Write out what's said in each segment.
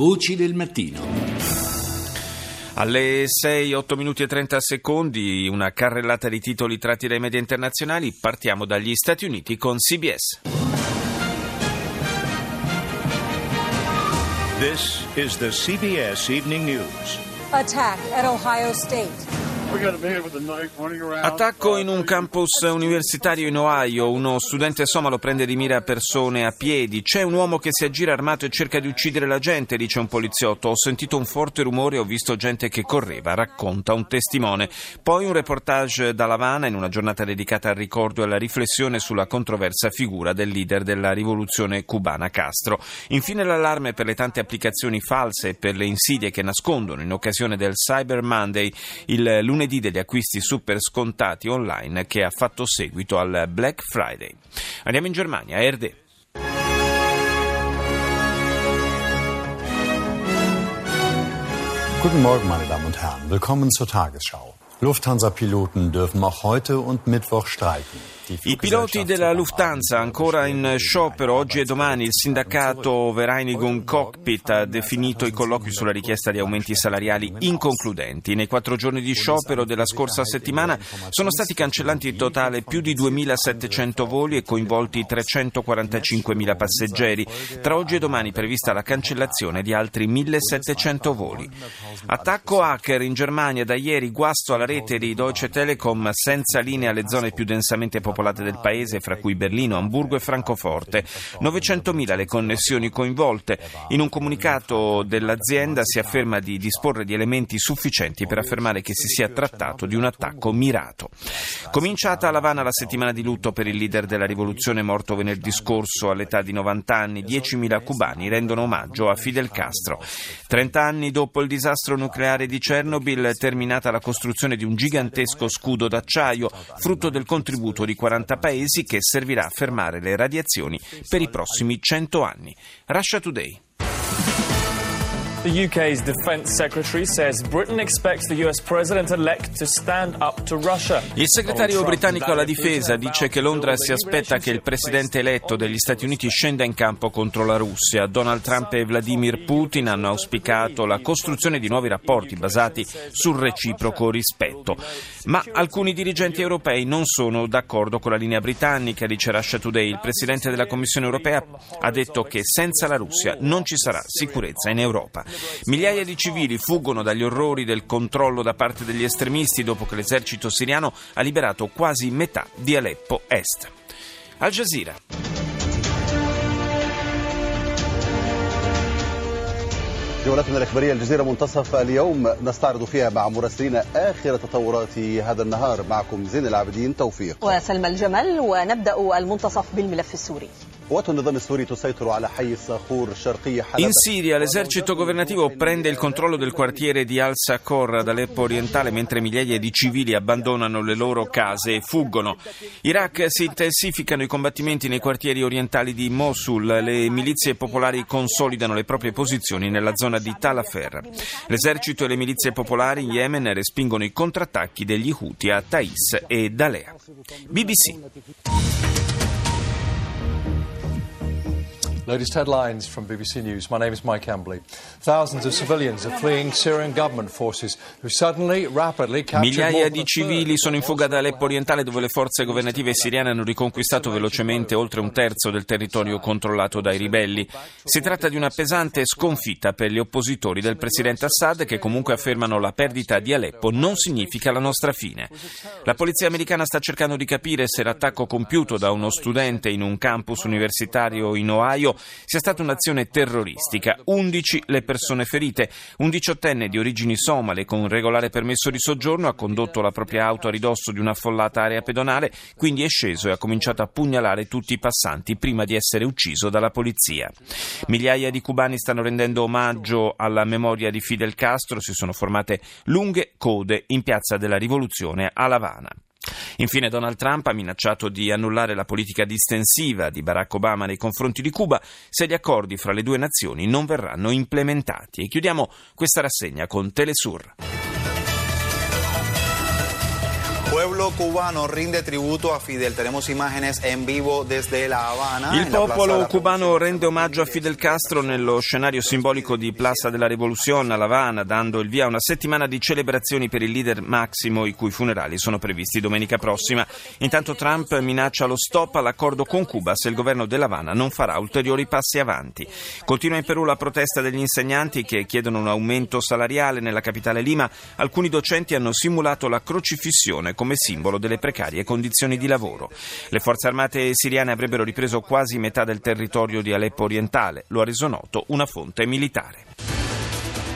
Voci del mattino. Alle 6, 8 minuti e 30 secondi, una carrellata di titoli tratti dai media internazionali. Partiamo dagli Stati Uniti con CBS. This is the CBS Evening News. Attack at Ohio State. Attacco in un campus universitario in Ohio. Uno studente somalo prende di mira persone a piedi. C'è un uomo che si aggira armato e cerca di uccidere la gente, dice un poliziotto. Ho sentito un forte rumore e ho visto gente che correva, racconta un testimone. Poi un reportage da Lavana in una giornata dedicata al ricordo e alla riflessione sulla controversa figura del leader della rivoluzione cubana Castro. Infine l'allarme per le tante applicazioni false e per le insidie che nascondono in occasione del Cyber Monday, il lunedì lunedì degli acquisti super scontati online che ha fatto seguito al Black Friday. Andiamo in Germania, Erde. Guten Morgen, meine Damen und Herren. Willkommen zur Tagesschau. Lufthansa-Piloten dürfen auch heute und Mittwoch streiken. I piloti della Lufthansa ancora in sciopero oggi e domani. Il sindacato Vereinigung Cockpit ha definito i colloqui sulla richiesta di aumenti salariali inconcludenti. Nei quattro giorni di sciopero della scorsa settimana sono stati cancellati in totale più di 2.700 voli e coinvolti 345.000 passeggeri. Tra oggi e domani è prevista la cancellazione di altri 1.700 voli. Attacco hacker in Germania da ieri, guasto alla rete di Deutsche Telekom senza linea alle zone più densamente popolate popolate del paese, fra cui Berlino, Amburgo e Francoforte. 900.000 le connessioni coinvolte. In un comunicato dell'azienda si afferma di disporre di elementi sufficienti per affermare che si sia trattato di un attacco mirato. Cominciata a Lavana la settimana di lutto per il leader della rivoluzione morto venerdì scorso all'età di 90 anni, 10.000 cubani rendono omaggio a Fidel Castro. 30 anni dopo il disastro nucleare di Chernobyl, terminata la costruzione di un gigantesco scudo d'acciaio, frutto del contributo di 40 paesi che servirà a fermare le radiazioni per i prossimi 100 anni. Russia Today. The UK's Defence Secretary says Britain expects the US President-elect to stand up to Russia. Il segretario britannico alla difesa dice che Londra si aspetta che il presidente eletto degli Stati Uniti scenda in campo contro la Russia. Donald Trump e Vladimir Putin hanno auspicato la costruzione di nuovi rapporti basati sul reciproco rispetto. Ma alcuni dirigenti europei non sono d'accordo con la linea britannica, dice Russia Today. Il presidente della Commissione europea ha detto che senza la Russia non ci sarà sicurezza in Europa. Migliaia di civili fuggono dagli orrori del controllo da parte degli estremisti dopo che l'esercito siriano ha liberato quasi metà di Aleppo Est. Al Jazeera. جولتنا الإخبارية الجزيرة منتصف اليوم نستعرض فيها مع مراسلين آخر تطورات هذا النهار معكم زين العابدين توفيق وسلمى الجمل ونبدأ المنتصف بالملف السوري in Siria l'esercito governativo prende il controllo del quartiere di Al-Sakor Aleppo orientale mentre migliaia di civili abbandonano le loro case e fuggono. Iraq si intensificano i combattimenti nei quartieri orientali di Mosul, le milizie popolari consolidano le proprie posizioni nella zona di Talafer. L'esercito e le milizie popolari in Yemen respingono i contrattacchi degli Houthi a Thais e Dalea. BBC. Latest headlines from BBC News. My name is Mike Embley. Thousands of civilians are fleeing Syrian government forces who suddenly, rapidly captured Migliaia di civili sono in fuga da Aleppo orientale dove le forze governative siriane hanno riconquistato velocemente oltre un terzo del territorio controllato dai ribelli. Si tratta di una pesante sconfitta per gli oppositori del presidente Assad che comunque affermano la perdita di Aleppo non significa la nostra fine. La polizia americana sta cercando di capire se l'attacco compiuto da uno studente in un campus universitario in Ohio sia stata un'azione terroristica. 11 le persone ferite. Un diciottenne di origini somale con regolare permesso di soggiorno ha condotto la propria auto a ridosso di un'affollata area pedonale, quindi è sceso e ha cominciato a pugnalare tutti i passanti prima di essere ucciso dalla polizia. Migliaia di cubani stanno rendendo omaggio alla memoria di Fidel Castro, si sono formate lunghe code in piazza della rivoluzione a La Habana. Infine Donald Trump ha minacciato di annullare la politica distensiva di Barack Obama nei confronti di Cuba se gli accordi fra le due nazioni non verranno implementati. E chiudiamo questa rassegna con Telesur. Pueblo cubano rinde tributo a Fidel. Tenemos imágenes en vivo desde La Habana. Il popolo cubano rende omaggio a Fidel Castro nello scenario simbolico di Plaza della Revolución a La Habana, dando il via a una settimana di celebrazioni per il leader Massimo, i cui funerali sono previsti domenica prossima. Intanto Trump minaccia lo stop all'accordo con Cuba se il governo della Habana non farà ulteriori passi avanti. Continua in Perù la protesta degli insegnanti che chiedono un aumento salariale nella capitale Lima. Alcuni docenti hanno simulato la crocifissione come simbolo delle precarie condizioni di lavoro. Le forze armate siriane avrebbero ripreso quasi metà del territorio di Aleppo orientale, lo ha reso noto una fonte militare.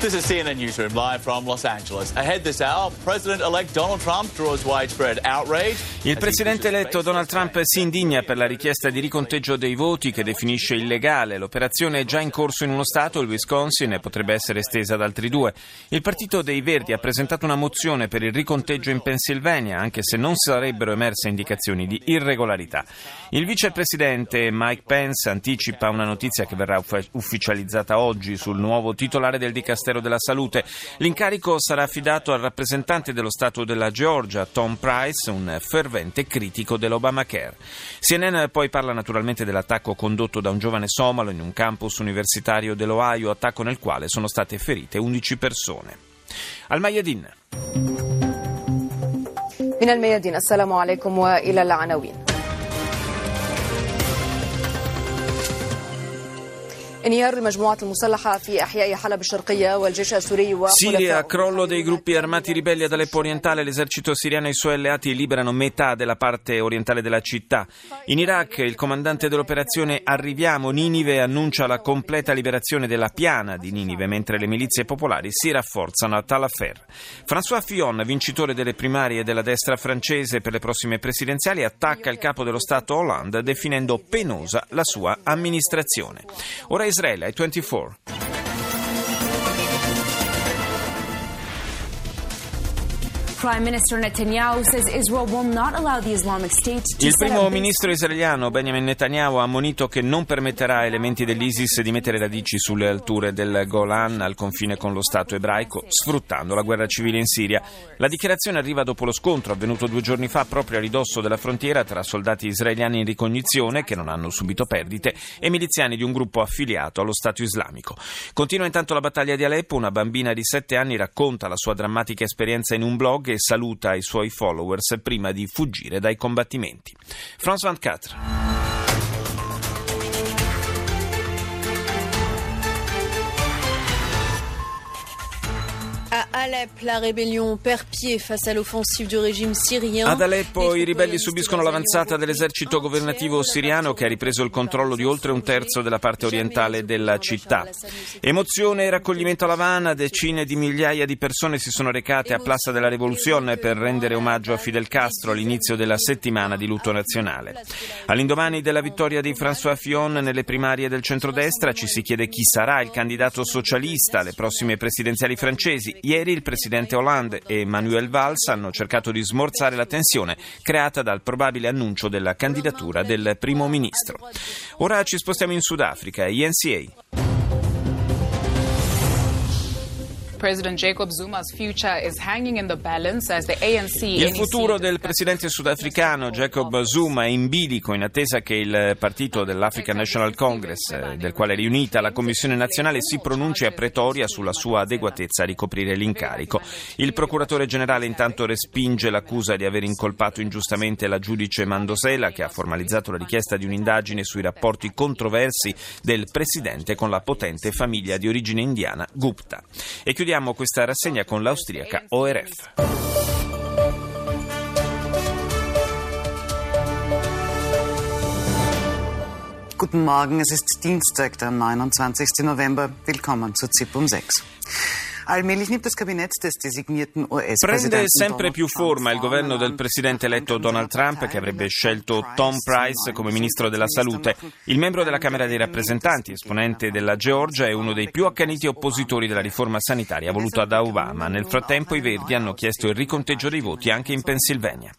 This is CNN Newsroom live from Los Angeles. Ahead this hour, President-elect Donald Trump draws widespread outrage. Il presidente eletto Donald Trump si indigna per la richiesta di riconteggio dei voti che definisce illegale. L'operazione è già in corso in uno stato, il Wisconsin, e potrebbe essere estesa ad altri due. Il Partito dei Verdi ha presentato una mozione per il riconteggio in Pennsylvania, anche se non sarebbero emerse indicazioni di irregolarità. Il vicepresidente Mike Pence anticipa una notizia che verrà ufficializzata oggi sul nuovo titolare del dicastero Ministero della Salute. L'incarico sarà affidato al rappresentante dello Stato della Georgia, Tom Price, un fervente critico dell'Obamacare. CNN poi parla naturalmente dell'attacco condotto da un giovane somalo in un campus universitario dell'Ohio, attacco nel quale sono state ferite 11 persone. Al Mayadin. من الميادين السلام عليكم والى العناوين انهيار المجموعات المسلحة في أحياء حلب الشرقية والجيش السوري Siria, crollo dei gruppi armati ribelli ad Aleppo orientale, l'esercito siriano e i suoi alleati liberano metà della parte orientale della città. In Iraq il comandante dell'operazione Arriviamo Ninive annuncia la completa liberazione della piana di Ninive, mentre le milizie popolari si rafforzano a Talafer. François Fillon, vincitore delle primarie della destra francese per le prossime presidenziali, attacca il capo dello Stato Hollande definendo penosa la sua amministrazione. Ora Israele ai 24. Il primo ministro israeliano Benjamin Netanyahu ha ammonito che non permetterà elementi dell'ISIS di mettere radici sulle alture del Golan al confine con lo Stato ebraico, sfruttando la guerra civile in Siria. La dichiarazione arriva dopo lo scontro avvenuto due giorni fa proprio a ridosso della frontiera tra soldati israeliani in ricognizione, che non hanno subito perdite, e miliziani di un gruppo affiliato allo Stato islamico. Continua intanto la battaglia di Aleppo, una bambina di sette anni racconta la sua drammatica esperienza in un blog e saluta i suoi followers prima di fuggire dai combattimenti. France 24. Alep, la rébellion perd pied face à l'offensive du régime syrien. Ad Aleppo i ribelli subiscono l'avanzata dell'esercito governativo siriano che ha ripreso il controllo di oltre un terzo della parte orientale della città. Emozione e raccoglimento a Lavana, decine di migliaia di persone si sono recate a Plaza della Rivoluzione per rendere omaggio a Fidel Castro all'inizio della settimana di lutto nazionale. All'indomani della vittoria di François Fillon nelle primarie del centrodestra ci si chiede chi sarà il candidato socialista alle prossime presidenziali francesi. Ieri il presidente Hollande e Manuel Valls hanno cercato di smorzare la tensione creata dal probabile annuncio della candidatura del primo ministro. Ora ci spostiamo in Sudafrica, INCA. President Jacob Zuma's future is hanging in the balance as the ANC Il futuro del presidente sudafricano Jacob Zuma è in bilico in attesa che il partito dell'African National Congress, del quale è riunita la Commissione nazionale, si pronunci a Pretoria sulla sua adeguatezza a ricoprire l'incarico. Il procuratore generale intanto respinge l'accusa di aver incolpato ingiustamente la giudice Mandosela che ha formalizzato la richiesta di un'indagine sui rapporti controversi del presidente con la potente famiglia di origine indiana Gupta. E chiudiamo Chiudiamo questa rassegna con l'austriaca ORF. Guten Morgen, es ist Dienstag, der 29. November. Willkommen zu ZIP um 6. Prende sempre più forma il governo del presidente eletto Donald Trump che avrebbe scelto Tom Price come ministro della salute. Il membro della Camera dei rappresentanti, esponente della Georgia, è uno dei più accaniti oppositori della riforma sanitaria voluta da Obama. Nel frattempo i Verdi hanno chiesto il riconteggio dei voti anche in Pennsylvania.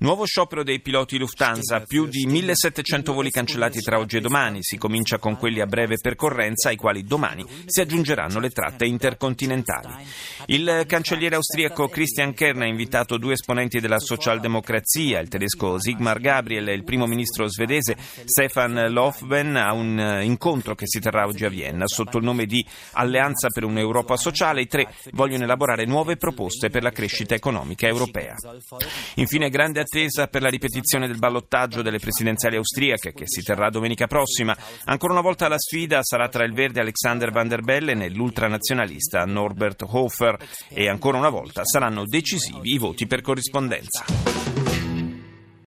Nuovo sciopero dei piloti Lufthansa, più di 1700 voli cancellati tra oggi e domani. Si comincia con quelli a breve percorrenza ai quali domani si aggiungeranno le tratte intercontinentali occidentali. Il cancelliere austriaco Christian Kern ha invitato due esponenti della socialdemocrazia, il tedesco Sigmar Gabriel e il primo ministro svedese Stefan Löfven, a un incontro che si terrà oggi a Vienna sotto il nome di Alleanza per un'Europa sociale. I tre vogliono elaborare nuove proposte per la crescita economica europea. Infine, grande attesa per la ripetizione del ballottaggio delle presidenziali austriache che si terrà domenica prossima. Ancora una volta la sfida sarà tra il verde Alexander Van der Bellen e l'ultranazionalista Norbert Hofer e ancora una volta saranno decisivi i voti per corrispondenza.